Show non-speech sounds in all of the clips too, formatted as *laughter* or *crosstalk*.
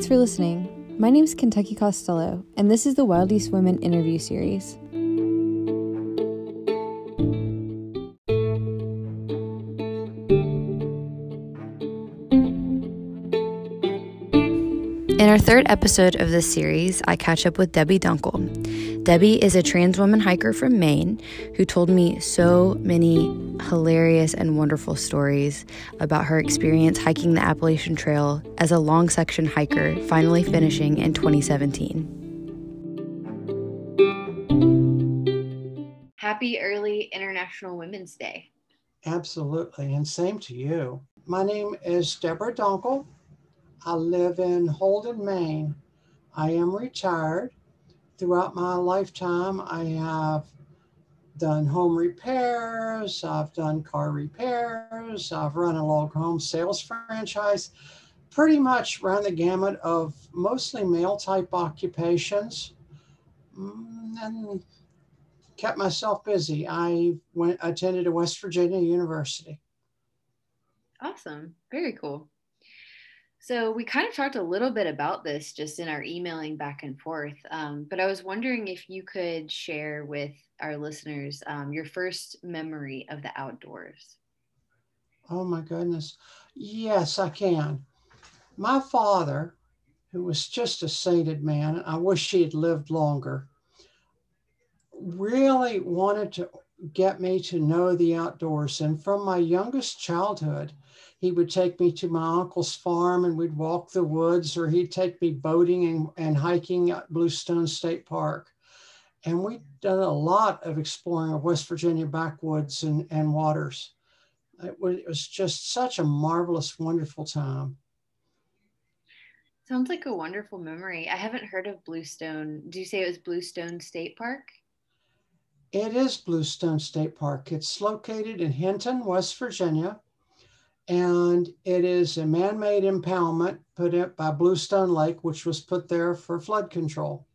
Thanks for listening. My name is Kentucky Costello, and this is the Wild East Women interview series. In our third episode of this series, I catch up with Debbie Dunkel. Debbie is a trans woman hiker from Maine who told me so many hilarious and wonderful stories about her experience hiking the Appalachian Trail as a long section hiker, finally finishing in 2017. Happy early International Women's Day. Absolutely, and same to you. My name is Deborah Dunkel. I live in Holden, Maine. I am retired. Throughout my lifetime, I have done home repairs, I've done car repairs, I've run a log home sales franchise, pretty much ran the gamut of mostly male type occupations mm, and kept myself busy. I went attended a West Virginia University. Awesome. Very cool. So we kind of talked a little bit about this just in our emailing back and forth, um, but I was wondering if you could share with our listeners um, your first memory of the outdoors. Oh my goodness. Yes, I can. My father, who was just a sainted man, I wish he had lived longer, really wanted to get me to know the outdoors. And from my youngest childhood, he would take me to my uncle's farm and we'd walk the woods, or he'd take me boating and, and hiking at Bluestone State Park. And we'd done a lot of exploring of West Virginia backwoods and, and waters. It was, it was just such a marvelous, wonderful time. Sounds like a wonderful memory. I haven't heard of Bluestone. Do you say it was Bluestone State Park? It is Bluestone State Park. It's located in Hinton, West Virginia and it is a man-made impoundment put up by Bluestone Lake, which was put there for flood control.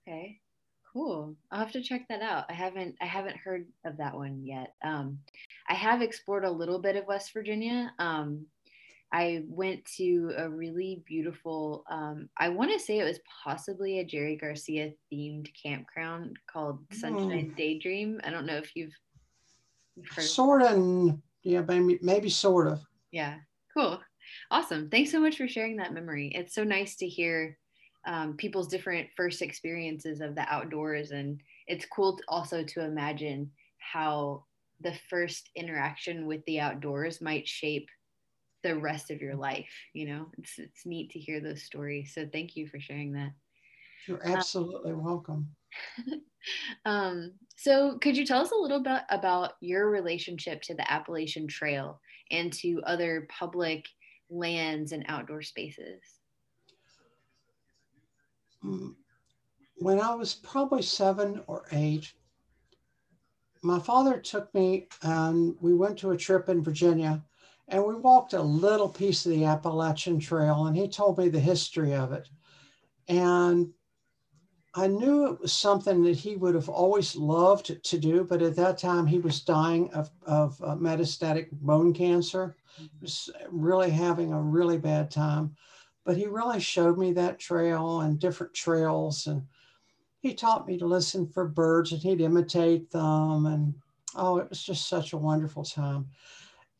Okay, cool. I'll have to check that out. I haven't I haven't heard of that one yet. Um, I have explored a little bit of West Virginia. Um, I went to a really beautiful. Um, I want to say it was possibly a Jerry Garcia themed campground called Sunshine mm. Daydream. I don't know if you've. Sort of, yeah, maybe maybe sort of. Yeah, cool. Awesome. Thanks so much for sharing that memory. It's so nice to hear um, people's different first experiences of the outdoors. And it's cool to also to imagine how the first interaction with the outdoors might shape the rest of your life. You know, it's, it's neat to hear those stories. So thank you for sharing that. You're absolutely um, welcome. *laughs* um, so could you tell us a little bit about your relationship to the Appalachian Trail and to other public lands and outdoor spaces? When I was probably seven or eight, my father took me and we went to a trip in Virginia and we walked a little piece of the Appalachian Trail and he told me the history of it. And I knew it was something that he would have always loved to do, but at that time he was dying of, of uh, metastatic bone cancer. He was really having a really bad time. But he really showed me that trail and different trails. And he taught me to listen for birds and he'd imitate them. And oh, it was just such a wonderful time.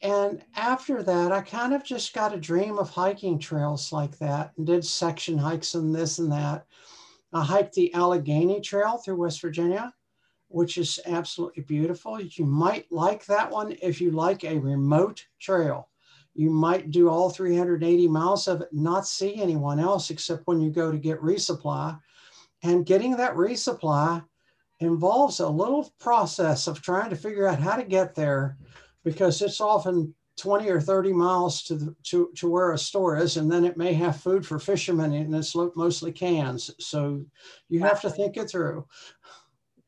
And after that, I kind of just got a dream of hiking trails like that and did section hikes and this and that I hiked the Allegheny Trail through West Virginia, which is absolutely beautiful. You might like that one if you like a remote trail. You might do all 380 miles of it, not see anyone else except when you go to get resupply. And getting that resupply involves a little process of trying to figure out how to get there because it's often 20 or 30 miles to, the, to, to where a store is, and then it may have food for fishermen and it's mostly cans. So you wow. have to think it through.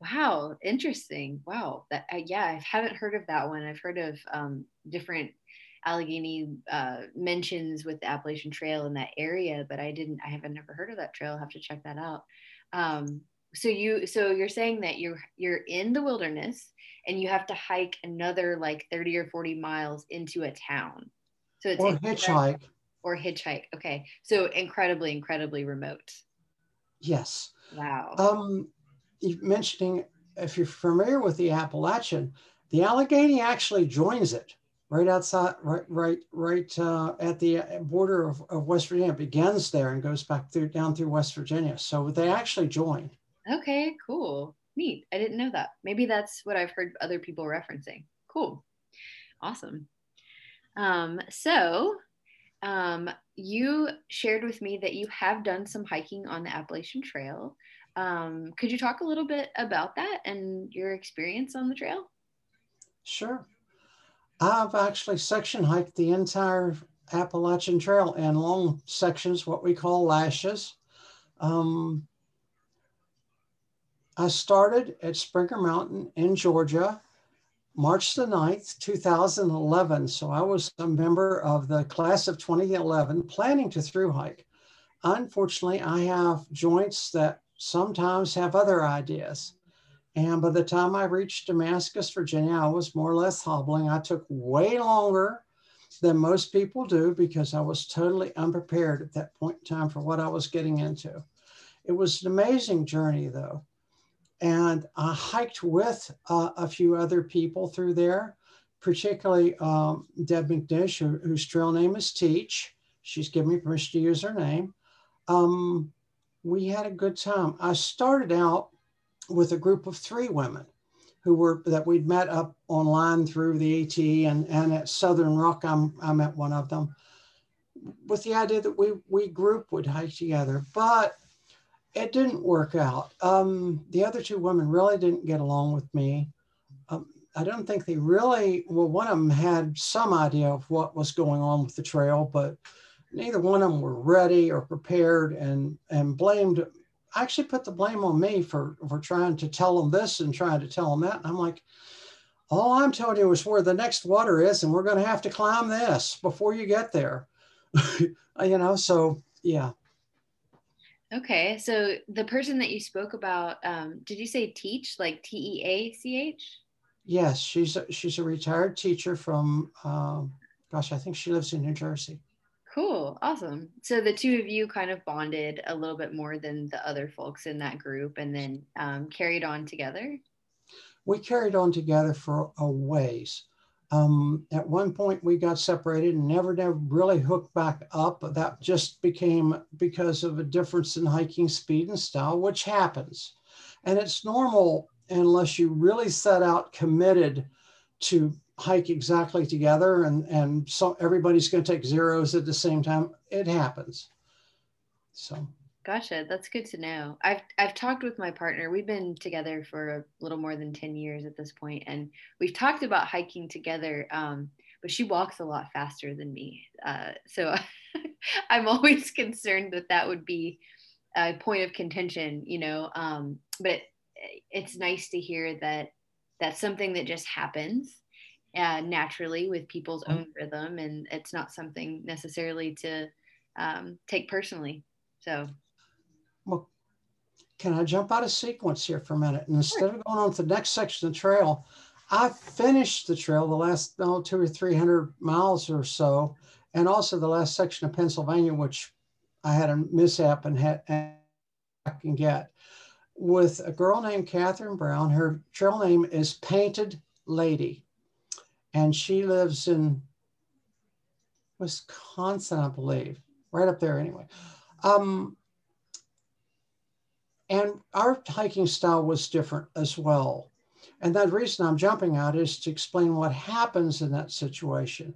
Wow, interesting. Wow, that uh, yeah, I haven't heard of that one. I've heard of um, different Allegheny uh, mentions with the Appalachian Trail in that area, but I didn't. I haven't never heard of that trail. I'll have to check that out. Um, so you, so you're saying that you're you're in the wilderness and you have to hike another like 30 or 40 miles into a town. So it's or hitchhike. or hitchhike. Okay. So incredibly, incredibly remote. Yes. Wow. Um, you mentioning if you're familiar with the Appalachian, the Allegheny actually joins it right outside, right, right, right uh, at the border of, of West Virginia. It begins there and goes back through down through West Virginia. So they actually join. Okay, cool, neat. I didn't know that. Maybe that's what I've heard other people referencing. Cool, awesome. Um, so um, you shared with me that you have done some hiking on the Appalachian Trail. Um, could you talk a little bit about that and your experience on the trail? Sure. I've actually section hiked the entire Appalachian Trail and long sections, what we call lashes. Um, I started at Springer Mountain in Georgia, March the 9th, 2011. So I was a member of the class of 2011 planning to through hike. Unfortunately, I have joints that sometimes have other ideas. And by the time I reached Damascus, Virginia, I was more or less hobbling. I took way longer than most people do because I was totally unprepared at that point in time for what I was getting into. It was an amazing journey, though. And I hiked with uh, a few other people through there, particularly um, Deb McNish, who, whose trail name is Teach. She's given me permission to use her name. Um, we had a good time. I started out with a group of three women who were that we'd met up online through the AT and, and at Southern Rock, I'm, I met one of them with the idea that we, we group would hike together, but it didn't work out. Um, the other two women really didn't get along with me. Um, I don't think they really, well, one of them had some idea of what was going on with the trail, but neither one of them were ready or prepared and, and blamed I actually put the blame on me for for trying to tell them this and trying to tell them that. And I'm like, all I'm telling you is where the next water is, and we're going to have to climb this before you get there. *laughs* you know, so yeah. Okay, so the person that you spoke about, um, did you say teach like T E A C H? Yes, she's a, she's a retired teacher from, um, gosh, I think she lives in New Jersey. Cool. Awesome. So the two of you kind of bonded a little bit more than the other folks in that group and then um, carried on together? We carried on together for a ways. Um, at one point, we got separated and never, never really hooked back up. That just became because of a difference in hiking speed and style, which happens. And it's normal unless you really set out committed to hike exactly together and and so everybody's going to take zeros at the same time it happens so gotcha that's good to know i've i've talked with my partner we've been together for a little more than 10 years at this point and we've talked about hiking together um, but she walks a lot faster than me uh, so *laughs* i'm always concerned that that would be a point of contention you know um, but it, it's nice to hear that that's something that just happens uh, naturally with people's mm-hmm. own rhythm, and it's not something necessarily to um, take personally. So, well, can I jump out of sequence here for a minute? And instead of going on to the next section of the trail, I finished the trail the last oh, two or three hundred miles or so, and also the last section of Pennsylvania, which I had a mishap and had and I can get with a girl named Catherine Brown. Her trail name is Painted Lady and she lives in Wisconsin, I believe, right up there anyway. Um, and our hiking style was different as well. And that reason I'm jumping out is to explain what happens in that situation.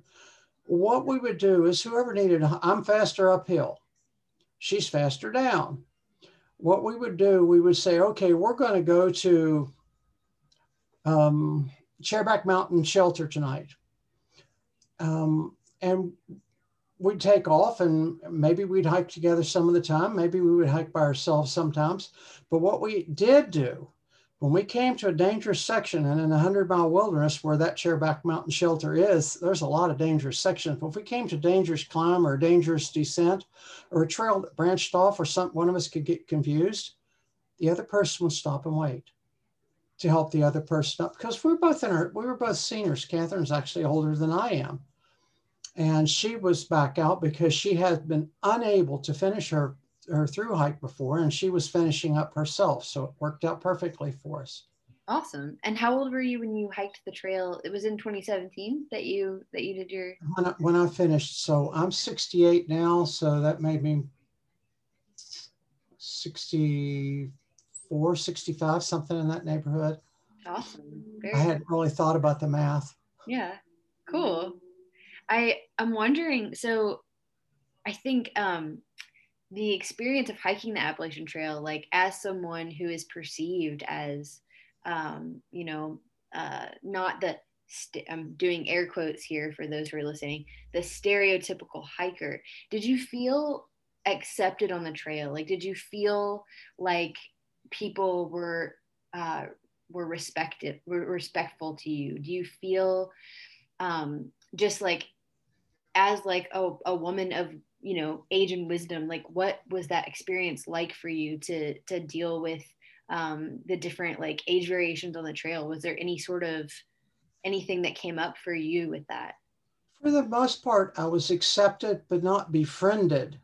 What we would do is whoever needed, I'm faster uphill, she's faster down. What we would do, we would say, okay, we're going to go to um, Chairback Mountain Shelter tonight. Um, and we'd take off and maybe we'd hike together some of the time. Maybe we would hike by ourselves sometimes. But what we did do when we came to a dangerous section and in a 100 mile wilderness where that Chairback Mountain Shelter is, there's a lot of dangerous sections. But if we came to dangerous climb or dangerous descent or a trail that branched off or some, one of us could get confused, the other person would stop and wait to help the other person up because we're both in our we were both seniors catherine's actually older than i am and she was back out because she had been unable to finish her her through hike before, and she was finishing up herself. So it worked out perfectly for us. Awesome. And how old were you when you hiked the trail? It was in 2017 that you that you did your when I, when I finished. So I'm 68 now, so that made me 64, 65, something in that neighborhood. Awesome. Very I hadn't really thought about the math. Yeah. Cool. I I'm wondering so I think um the experience of hiking the Appalachian Trail, like as someone who is perceived as um, you know, uh, not the st- I'm doing air quotes here for those who are listening, the stereotypical hiker. Did you feel accepted on the trail? Like, did you feel like people were uh, were respected, were respectful to you? Do you feel um, just like as like a, a woman of you know age and wisdom like what was that experience like for you to to deal with um, the different like age variations on the trail? Was there any sort of anything that came up for you with that? For the most part i was accepted but not befriended.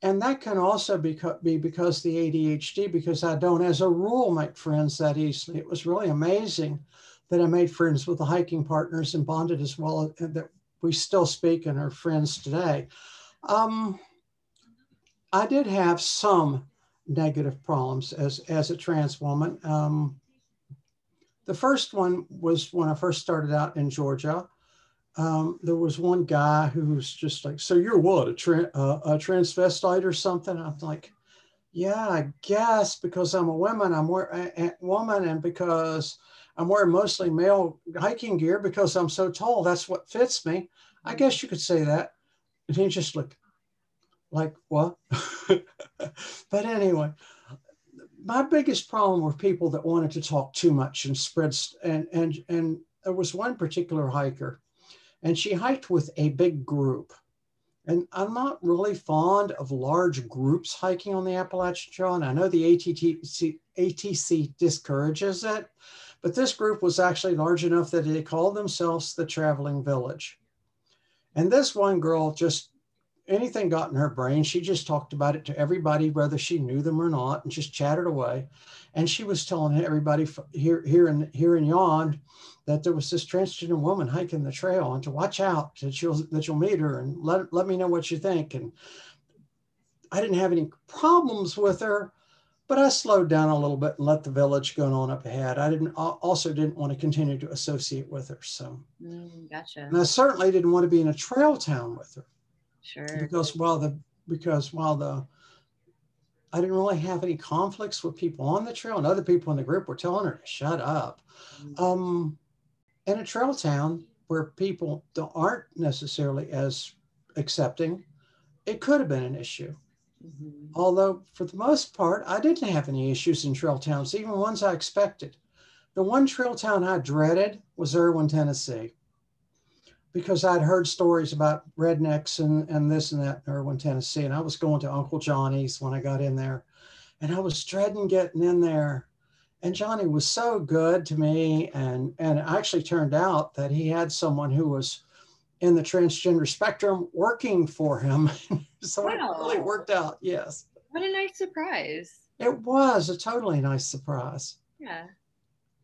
And that can also be, be because the adhd because i don't as a rule make friends that easily. It was really amazing that i made friends with the hiking partners and bonded as well that we still speak and are friends today um, i did have some negative problems as, as a trans woman. Um, the first one was when I first started out in Georgia. Um, there was one guy who was just like, "So you're what a, tra- uh, a transvestite or something?" I'm like, "Yeah, I guess because I'm a woman, I'm a, a woman, and because I'm wearing mostly male hiking gear because I'm so tall, that's what fits me. I guess you could say that." And he just looked, like what? *laughs* but anyway, my biggest problem were people that wanted to talk too much and spread and and and there was one particular hiker and she hiked with a big group and i'm not really fond of large groups hiking on the appalachian trail and i know the atc atc discourages it but this group was actually large enough that they called themselves the traveling village and this one girl just anything got in her brain. She just talked about it to everybody, whether she knew them or not, and just chatted away. And she was telling everybody here, here, and here in Yon that there was this transgender woman hiking the trail, and to watch out that you'll that you'll meet her, and let let me know what you think. And I didn't have any problems with her, but I slowed down a little bit and let the village go on up ahead. I didn't also didn't want to continue to associate with her. So, mm, gotcha. And I certainly didn't want to be in a trail town with her. Sure. Because while the because while the I didn't really have any conflicts with people on the trail, and other people in the group were telling her to shut up. Mm-hmm. Um, in a trail town where people aren't necessarily as accepting, it could have been an issue. Mm-hmm. Although, for the most part, I didn't have any issues in trail towns, even ones I expected. The one trail town I dreaded was Erwin, Tennessee because I'd heard stories about rednecks and, and this and that in Erwin, Tennessee. And I was going to Uncle Johnny's when I got in there. And I was dreading getting in there. And Johnny was so good to me. And, and it actually turned out that he had someone who was in the transgender spectrum working for him. *laughs* so wow. it really worked out. Yes. What a nice surprise. It was a totally nice surprise. Yeah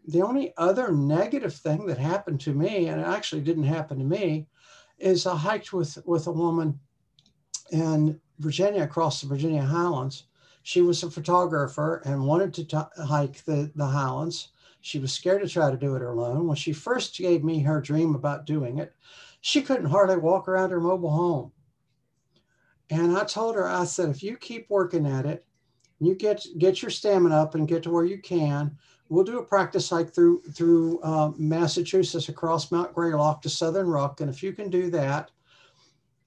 the only other negative thing that happened to me, and it actually didn't happen to me, is I hiked with, with a woman in Virginia across the Virginia Highlands. She was a photographer and wanted to t- hike the, the Highlands. She was scared to try to do it alone. When she first gave me her dream about doing it, she couldn't hardly walk around her mobile home. And I told her, I said, if you keep working at it, you get get your stamina up and get to where you can, we'll do a practice hike through through uh, Massachusetts across Mount Greylock to Southern Rock, and if you can do that,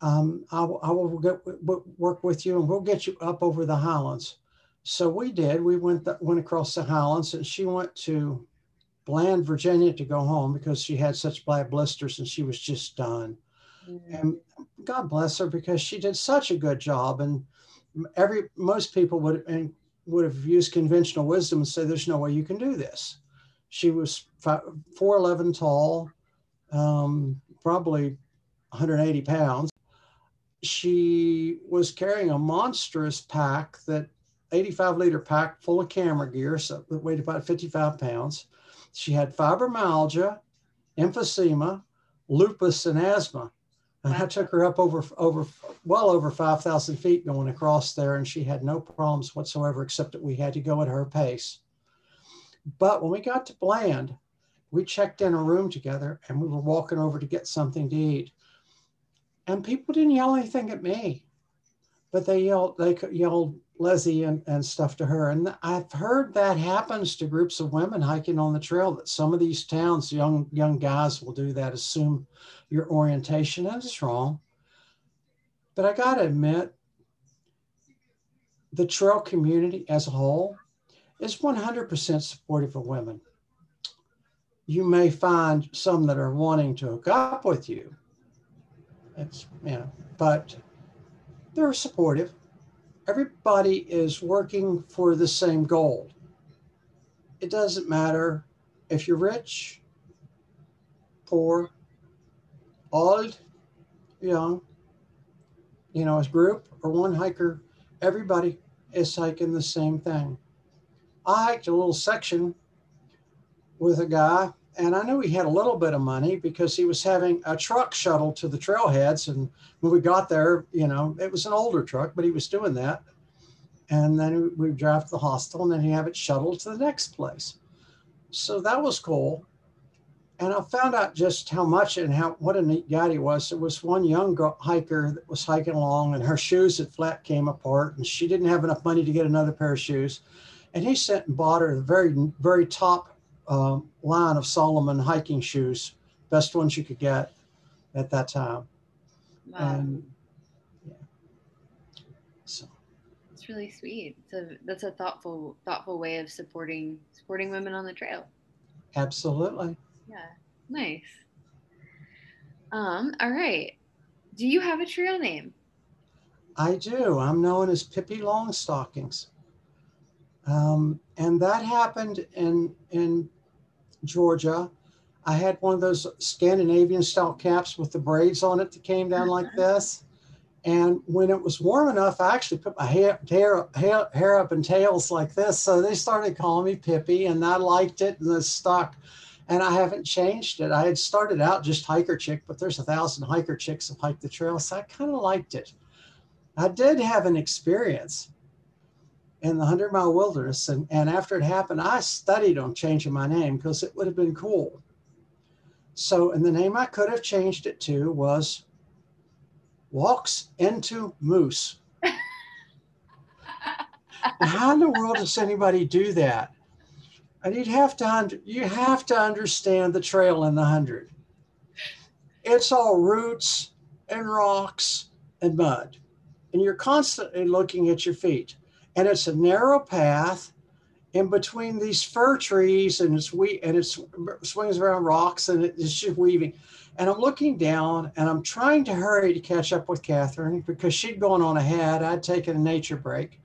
um, I, I, will get, work with you, and we'll get you up over the Highlands. So we did. We went went across the Highlands, and she went to Bland, Virginia, to go home because she had such black blisters, and she was just done. Mm-hmm. And God bless her because she did such a good job, and every most people would and would have used conventional wisdom and said, "There's no way you can do this." She was four eleven tall, um, probably 180 pounds. She was carrying a monstrous pack that 85 liter pack full of camera gear, so it weighed about 55 pounds. She had fibromyalgia, emphysema, lupus, and asthma. And I took her up over over well over 5,000 feet going across there, and she had no problems whatsoever, except that we had to go at her pace. But when we got to Bland, we checked in a room together and we were walking over to get something to eat. And people didn't yell anything at me, but they yelled, they yelled Leslie and, and stuff to her. And I've heard that happens to groups of women hiking on the trail, that some of these towns, young, young guys will do that, assume your orientation. That is wrong. But I got to admit, the trail community as a whole is 100% supportive of women. You may find some that are wanting to hook up with you. It's, you know, but they're supportive. Everybody is working for the same goal. It doesn't matter if you're rich, poor, old, young, you know, as group or one hiker, everybody is hiking the same thing. I hiked a little section with a guy, and I knew he had a little bit of money because he was having a truck shuttle to the trailheads. And when we got there, you know, it was an older truck, but he was doing that. And then we drive to the hostel, and then he have it shuttled to the next place. So that was cool. And I found out just how much and how what a neat guy he was. There was one young girl, hiker that was hiking along, and her shoes had flat came apart, and she didn't have enough money to get another pair of shoes and he sent and bought her the very very top uh, line of Salomon hiking shoes, best ones you could get at that time. Wow. And yeah, so it's really sweet. So that's a thoughtful thoughtful way of supporting supporting women on the trail. Absolutely. Yeah, nice. Um, all right. Do you have a trail name? I do. I'm known as Pippi Longstockings. Um, and that happened in, in Georgia. I had one of those Scandinavian style caps with the braids on it that came down like uh-huh. this. And when it was warm enough, I actually put my hair, hair, hair, hair up in tails like this. So they started calling me Pippi, and I liked it and it stuck. And I haven't changed it. I had started out just hiker chick, but there's a thousand hiker chicks that hike the trail. So I kind of liked it. I did have an experience in the 100 mile wilderness. And, and after it happened, I studied on changing my name because it would have been cool. So, and the name I could have changed it to was Walks into Moose. *laughs* How in the world does anybody do that? And you'd have to you have to understand the trail in the hundred. It's all roots and rocks and mud, and you're constantly looking at your feet and it's a narrow path in between these fir trees and it's we and it swings around rocks and it's just weaving. And i'm looking down and i'm trying to hurry to catch up with catherine because she'd gone on ahead. I'd taken a nature break.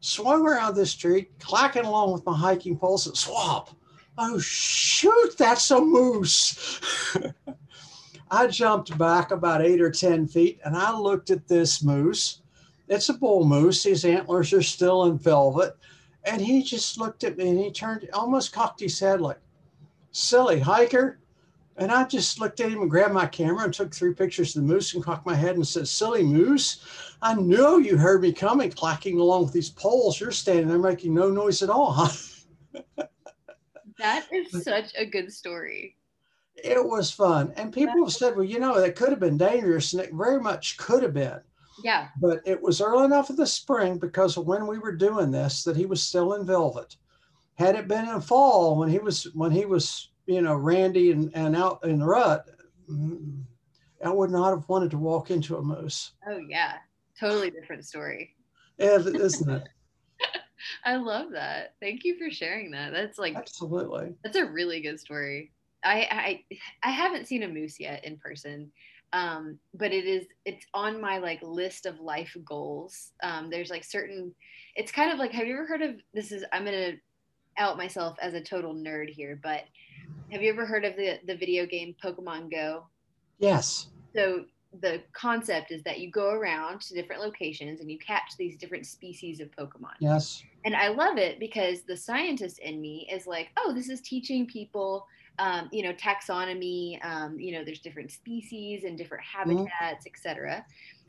Swung around this tree clacking along with my hiking poles and swap oh shoot that's a moose. *laughs* I jumped back about eight or ten feet and i looked at this moose it's a bull moose. His antlers are still in velvet. And he just looked at me and he turned, almost cocked his head like, silly hiker. And I just looked at him and grabbed my camera and took three pictures of the moose and cocked my head and said, Silly moose, I know you heard me coming, clacking along with these poles. You're standing there making no noise at all, huh? *laughs* that is such a good story. It was fun. And people have said, well, you know, that could have been dangerous. And it very much could have been. Yeah. But it was early enough in the spring because when we were doing this that he was still in velvet. Had it been in fall when he was when he was you know randy and, and out in the rut, mm, I would not have wanted to walk into a moose. Oh yeah, totally different story. Yeah, isn't it? *laughs* I love that. Thank you for sharing that. That's like absolutely. That's a really good story. I I I haven't seen a moose yet in person um, but it is it's on my like list of life goals um, there's like certain it's kind of like have you ever heard of this is i'm gonna out myself as a total nerd here but have you ever heard of the the video game pokemon go yes so the concept is that you go around to different locations and you catch these different species of Pokemon. Yes. And I love it because the scientist in me is like, oh, this is teaching people, um, you know, taxonomy. Um, you know, there's different species and different mm-hmm. habitats, mm-hmm. etc.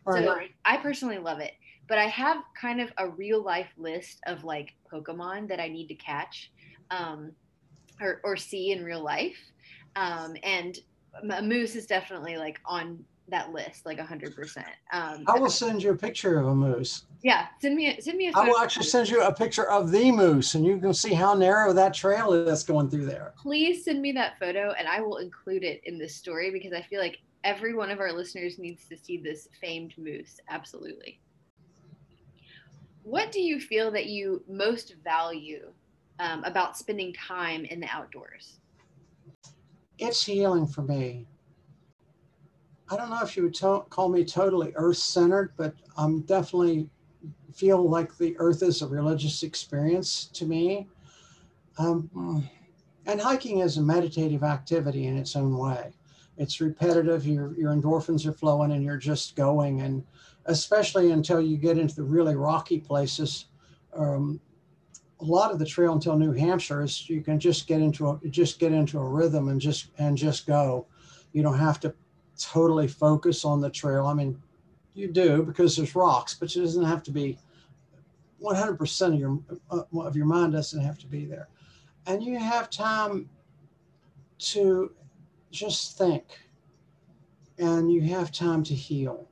Right. So I personally love it. But I have kind of a real life list of like Pokemon that I need to catch um, or, or see in real life. Um, and a moose is definitely like on that list like a 100% um, i will send you a picture of a moose. Yeah send me a, send me a i will actually send you a picture of the moose and you can see how narrow that trail is going through there. Please send me that photo and i will include it in this story because i feel like every one of our listeners needs to see this famed moose. Absolutely. What do you feel that you most value um, about spending time in the outdoors? It's healing for me I don't know if you would call me totally earth centered, but I'm definitely feel like the earth is a religious experience to me. Um, and hiking is a meditative activity in its own way. It's repetitive, your, your endorphins are flowing and you're just going. And especially until you get into the really rocky places, um, a lot of the trail until New Hampshire is you can just get into a just get into a rhythm and just and just go. You don't have to totally focus on the trail. I mean, you do because there's rocks, but it doesn't have to be 100% of your uh, of your mind doesn't have to be there, and you have time to just think, and you have time to heal.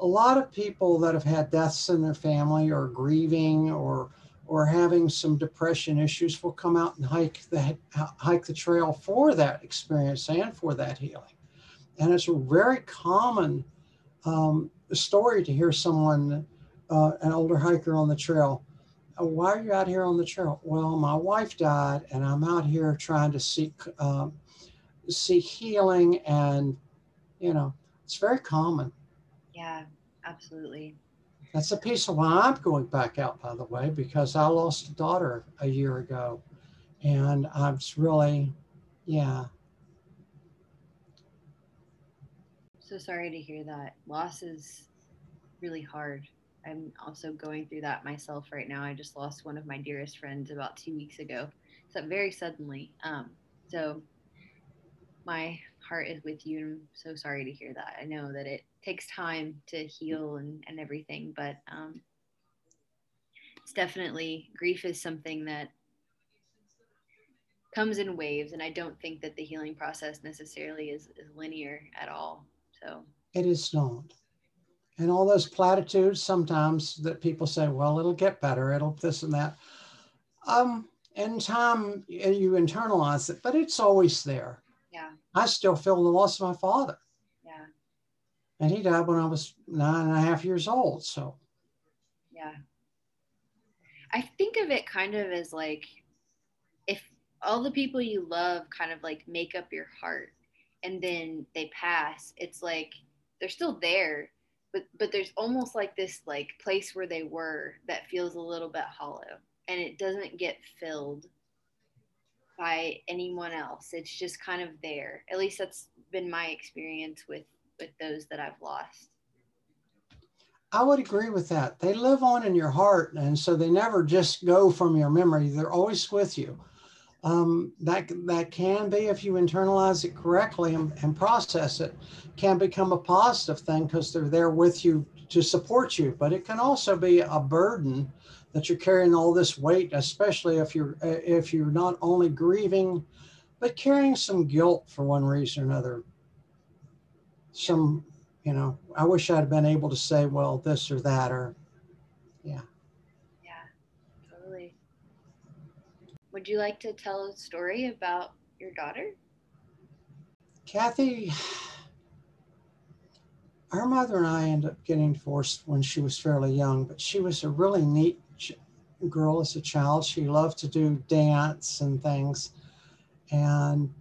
A lot of people that have had deaths in their family or grieving or or having some depression issues will come out and hike the hike the trail for that experience and for that healing and it's a very common um, story to hear someone, uh, an older hiker on the trail, oh, why are you out here on the trail? Well, my wife died, and I'm out here trying to seek um, seek healing, and you know, it's very common. Yeah, absolutely. That's a piece of why I'm going back out, by the way, because I lost a daughter a year ago, and I was really, yeah, so sorry to hear that. Loss is really hard. I'm also going through that myself right now. I just lost one of my dearest friends about two weeks ago, so very suddenly. Um, so my heart is with you. I'm so sorry to hear that. I know that it takes time to heal and, and everything, but um, it's definitely grief is something that comes in waves, and I don't think that the healing process necessarily is, is linear at all. So it is not. And all those platitudes sometimes that people say, well, it'll get better, it'll this and that. Um, in time, you internalize it, but it's always there. Yeah. I still feel the loss of my father. Yeah. And he died when I was nine and a half years old. So, yeah. I think of it kind of as like if all the people you love kind of like make up your heart and then they pass it's like they're still there but but there's almost like this like place where they were that feels a little bit hollow and it doesn't get filled by anyone else it's just kind of there at least that's been my experience with with those that i've lost I would agree with that. They live on in your heart, and so they never just go from your memory. They're always with you um, that that can be if you internalize it correctly and, and process it can become a positive thing because they're there with you to support you. But it can also be a burden that you're carrying all this weight especially if you're if you're not only grieving but carrying some guilt for one reason or another. Some you know i wish i'd been able to say well this or that or yeah Would you like to tell a story about your daughter? Kathy, our mother and I ended up getting divorced when she was fairly young, but she was a really neat girl as a child. She loved to do dance and things. And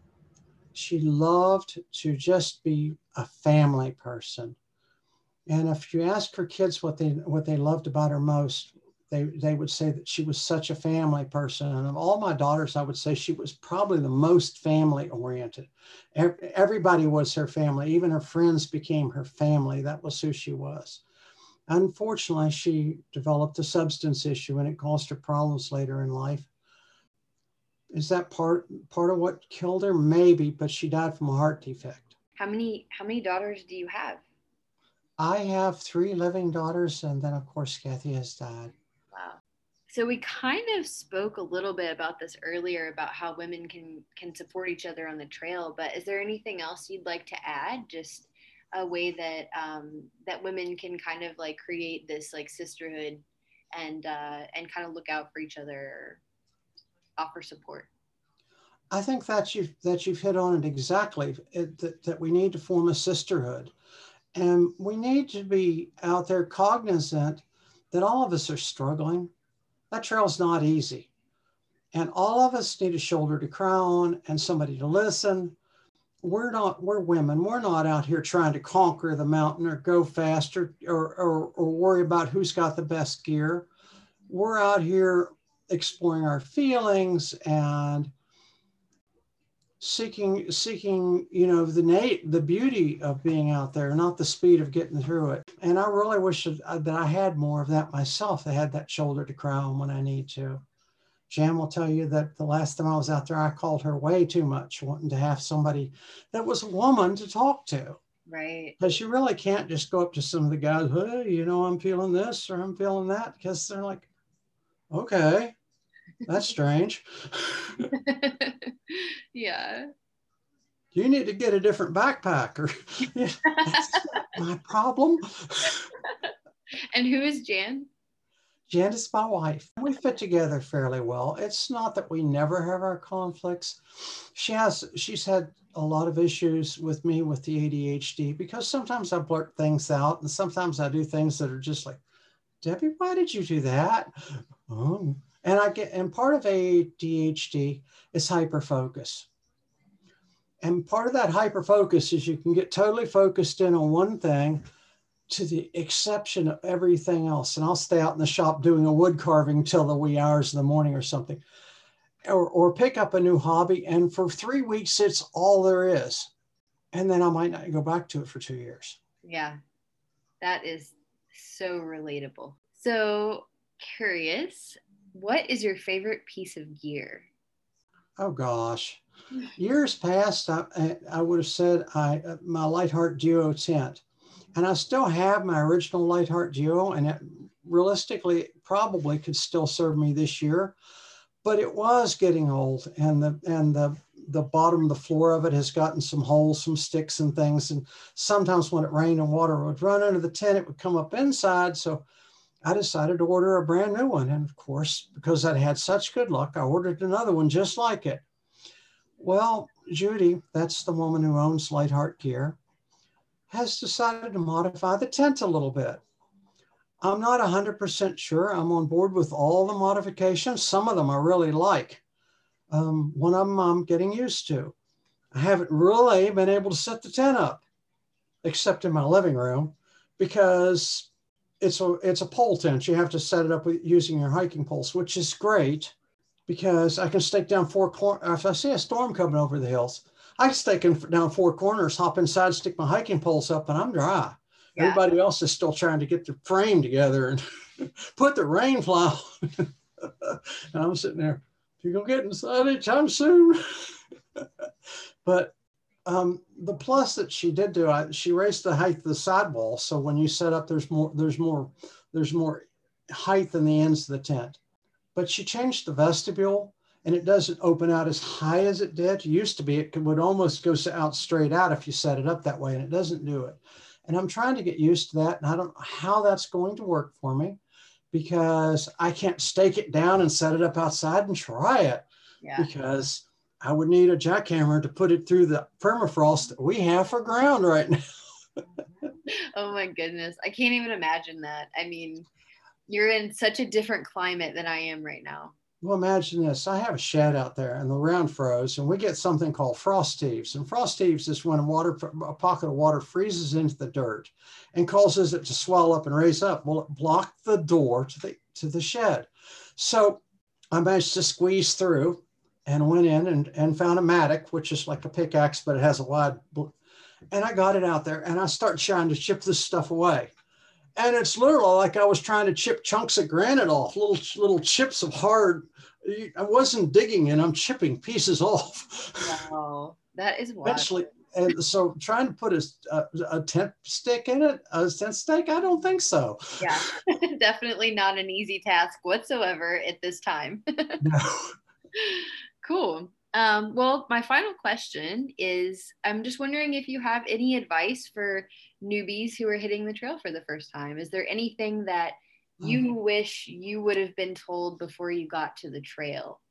she loved to just be a family person. And if you ask her kids what they what they loved about her most, they, they would say that she was such a family person. And of all my daughters, I would say she was probably the most family oriented. Everybody was her family. Even her friends became her family. That was who she was. Unfortunately, she developed a substance issue and it caused her problems later in life. Is that part part of what killed her? Maybe, but she died from a heart defect. How many how many daughters do you have? I have three living daughters, and then of course Kathy has died. So we kind of spoke a little bit about this earlier about how women can can support each other on the trail. But is there anything else you'd like to add? Just a way that um, that women can kind of like create this like sisterhood and uh, and kind of look out for each other, offer support. I think that you that you've hit on it exactly. It, that, that we need to form a sisterhood, and we need to be out there cognizant that all of us are struggling. That trail's not easy, and all of us need a shoulder to cry on and somebody to listen. We're not we're women. We're not out here trying to conquer the mountain or go faster or, or, or worry about who's got the best gear. We're out here exploring our feelings and seeking seeking you know the nate the beauty of being out there not the speed of getting through it and i really wish that uh, i had more of that myself i had that shoulder to cry on when i need to Jan will tell you that the last time I was out there, I called her way too much, wanting to have somebody that was a woman to talk to. Right. Because you really can't just go up to some of the guys, hey, you know, I'm feeling this or I'm feeling that, because they're like, okay, that's strange. *laughs* yeah. You need to get a different backpack or *laughs* my problem. *laughs* and who is Jan? Jan is my wife. We fit together fairly well. It's not that we never have our conflicts. She has she's had a lot of issues with me with the ADHD because sometimes I blurt things out and sometimes I do things that are just like, Debbie, why did you do that? Oh. And I get and part of ADHD is hyperfocus. And part of that hyperfocus is you can get totally focused in on one thing to the exception of everything else. And I'll stay out in the shop doing a wood carving till the wee hours of the morning or something, or, or pick up a new hobby. And for three weeks, it's all there is. And then I might not go back to it for two years. Yeah, that is so relatable. So curious, what is your favorite piece of gear? Oh gosh, years past, I, I would have said I uh, my Lightheart Duo tent and I still have my original Lightheart Duo, and it realistically probably could still serve me this year, but it was getting old, and the and the the bottom, the floor of it has gotten some holes, some sticks and things, and sometimes when it rained and water would run under the tent, it would come up inside. So I decided to order a brand new one, and of course, because I'd had such good luck, I ordered another one just like it. Well, Judy, that's the woman who owns Lightheart Gear has decided to modify the tent a little bit. I'm not 100% sure I'm on board with all the modifications. Some of them I really like. Um, one of them I'm getting used to. I haven't really been able to set the tent up, except in my living room, because it's a it's a pole tent. You have to set it up with using your hiking poles, which is great because I can stake down four corners. If I see a storm coming over the hills, I stake down four corners, hop inside, stick my hiking poles up, and I'm dry. Yeah. Everybody else is still trying to get the frame together and *laughs* put the rain fly *laughs* and I'm sitting there, you're gonna get inside anytime soon. *laughs* but um, the plus that she did do, I, she raised the height of the sidewall. So when you set up, there's more, there's more, there's more height than the ends of the tent. But she changed the vestibule and it doesn't open out as high as it did. It used to be, it would almost go out straight out if you set it up that way, and it doesn't do it. And I'm trying to get used to that, and I don't know how that's going to work for me because I can't stake it down and set it up outside and try it yeah. because I would need a jackhammer to put it through the permafrost we have for ground right now. *laughs* oh my goodness. I can't even imagine that. I mean, you're in such a different climate than I am right now Well, imagine this. I have a shed out there and the ground froze, and we get something called frost heaves. And frost heaves is when a water a pocket of water freezes into the dirt and causes it to swell up and raise up. Well, it blocked the door to the to the shed. So I managed to squeeze through and went in and, and found a mattock, which is like a pickaxe, but it has a wide and I got it out there and I start trying to chip this stuff away and it's literally like I was trying to chip chunks of granite off, little little chips of hard. I wasn't digging and I'm chipping pieces *laughs* off. Wow, that is wild. Eventually, and so trying to put a, a, a, tent stick in it, a tent stake, I don't think so. Yeah, *laughs* definitely not an easy task whatsoever at this time. *laughs* no. Cool. Um, well, my final question is I'm just wondering if you have any advice for newbies who are hitting the trail for the first time. Is there anything that you mm. wish you would have been told before you got to the trail?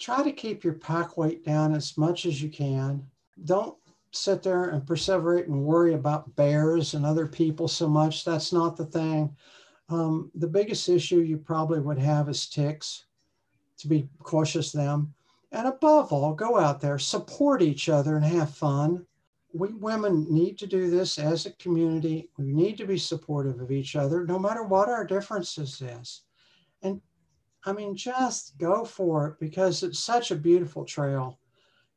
Try to keep your pack weight down as much as you can. Don't sit there and perseverate and worry about bears and other people so much. That's not the thing. Um, the biggest issue you probably would have is ticks, to be cautious them. And above all, go out there, support each other, and have fun. We women need to do this as a community. We need to be supportive of each other, no matter what our differences is. And I mean, just go for it because it's such a beautiful trail.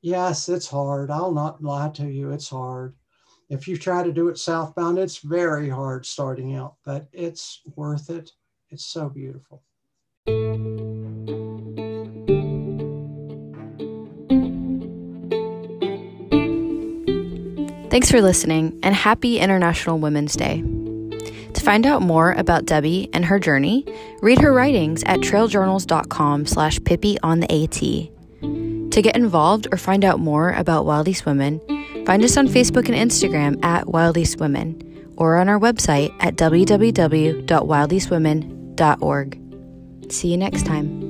Yes, it's hard. I'll not lie to you, it's hard. If you try to do it southbound, it's very hard starting out, but it's worth it. It's so beautiful. Thanks for listening and happy International Women's Day. To find out more about Debbie and her journey, read her writings at trailjournals.com slash Pippi on the AT. To get involved or find out more about Wild East Women, find us on Facebook and Instagram at Wild East Women or on our website at www.wildeastwomen.org. See you next time.